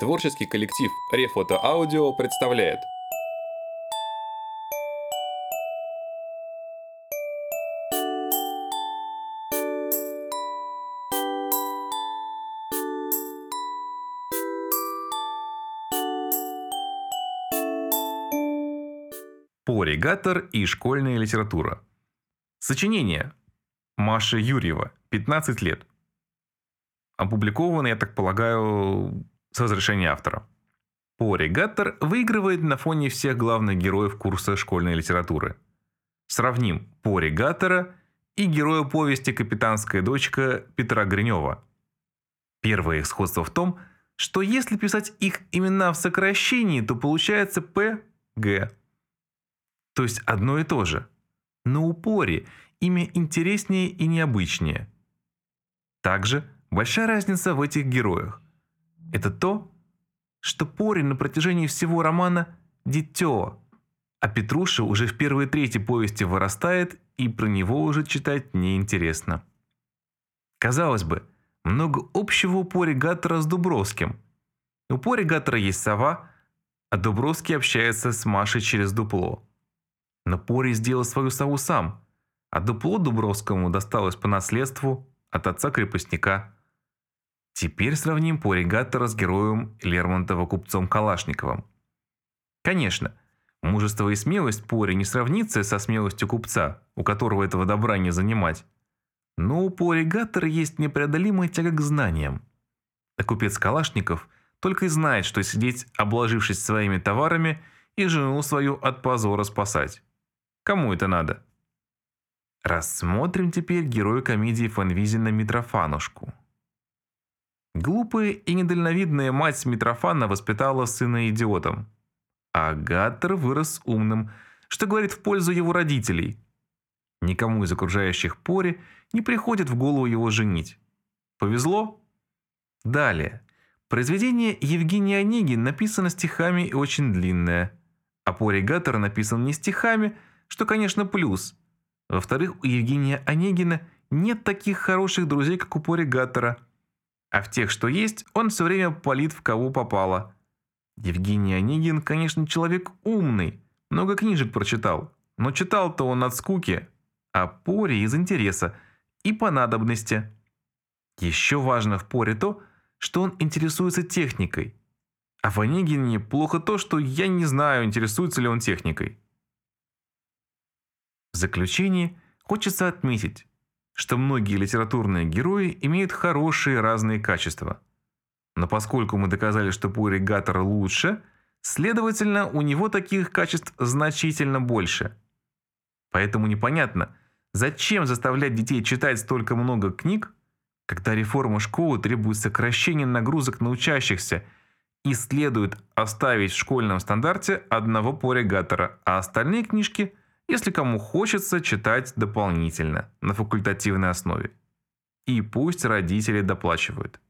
Творческий коллектив Рефото Аудио представляет Поригатор и школьная литература. Сочинение. Маша Юрьева, 15 лет. Опубликовано, я так полагаю, с разрешения автора. Поригатор выигрывает на фоне всех главных героев курса школьной литературы. Сравним Поригатора и героя повести «Капитанская дочка» Петра Гринева. Первое их сходство в том, что если писать их имена в сокращении, то получается П, Г. То есть одно и то же. На упоре имя интереснее и необычнее. Также большая разница в этих героях. Это то, что Пори на протяжении всего романа – дитё, а Петруша уже в первой трети повести вырастает, и про него уже читать неинтересно. Казалось бы, много общего у Пори Гаттера с Дубровским. У Пори Гаттера есть сова, а Дубровский общается с Машей через дупло. Но Пори сделал свою сову сам, а дупло Дубровскому досталось по наследству от отца-крепостника. Теперь сравним Пори Гаттера с героем Лермонтова купцом Калашниковым. Конечно, мужество и смелость Пори не сравнится со смелостью купца, у которого этого добра не занимать. Но у Пори Гаттера есть непреодолимая тяга к знаниям. А купец Калашников только и знает, что сидеть, обложившись своими товарами, и жену свою от позора спасать. Кому это надо? Рассмотрим теперь героя комедии Фанвизина Митрофанушку. Глупая и недальновидная мать Митрофана воспитала сына идиотом. А Гаттер вырос умным, что говорит в пользу его родителей. Никому из окружающих Пори не приходит в голову его женить. Повезло? Далее. Произведение Евгения Онегин написано стихами и очень длинное. А Пори Гаттер написан не стихами, что, конечно, плюс. Во-вторых, у Евгения Онегина нет таких хороших друзей, как у Пори Гаттера – а в тех, что есть, он все время палит в кого попало. Евгений Онегин, конечно, человек умный, много книжек прочитал, но читал-то он от скуки, а Поре из интереса и по надобности. Еще важно в Поре то, что он интересуется техникой. А в Онегине плохо то, что я не знаю, интересуется ли он техникой. В заключение хочется отметить, что многие литературные герои имеют хорошие разные качества. Но поскольку мы доказали, что Пури Гаттер лучше, следовательно, у него таких качеств значительно больше. Поэтому непонятно, зачем заставлять детей читать столько много книг, когда реформа школы требует сокращения нагрузок на учащихся и следует оставить в школьном стандарте одного Пори Гаттера, а остальные книжки – если кому хочется читать дополнительно, на факультативной основе. И пусть родители доплачивают.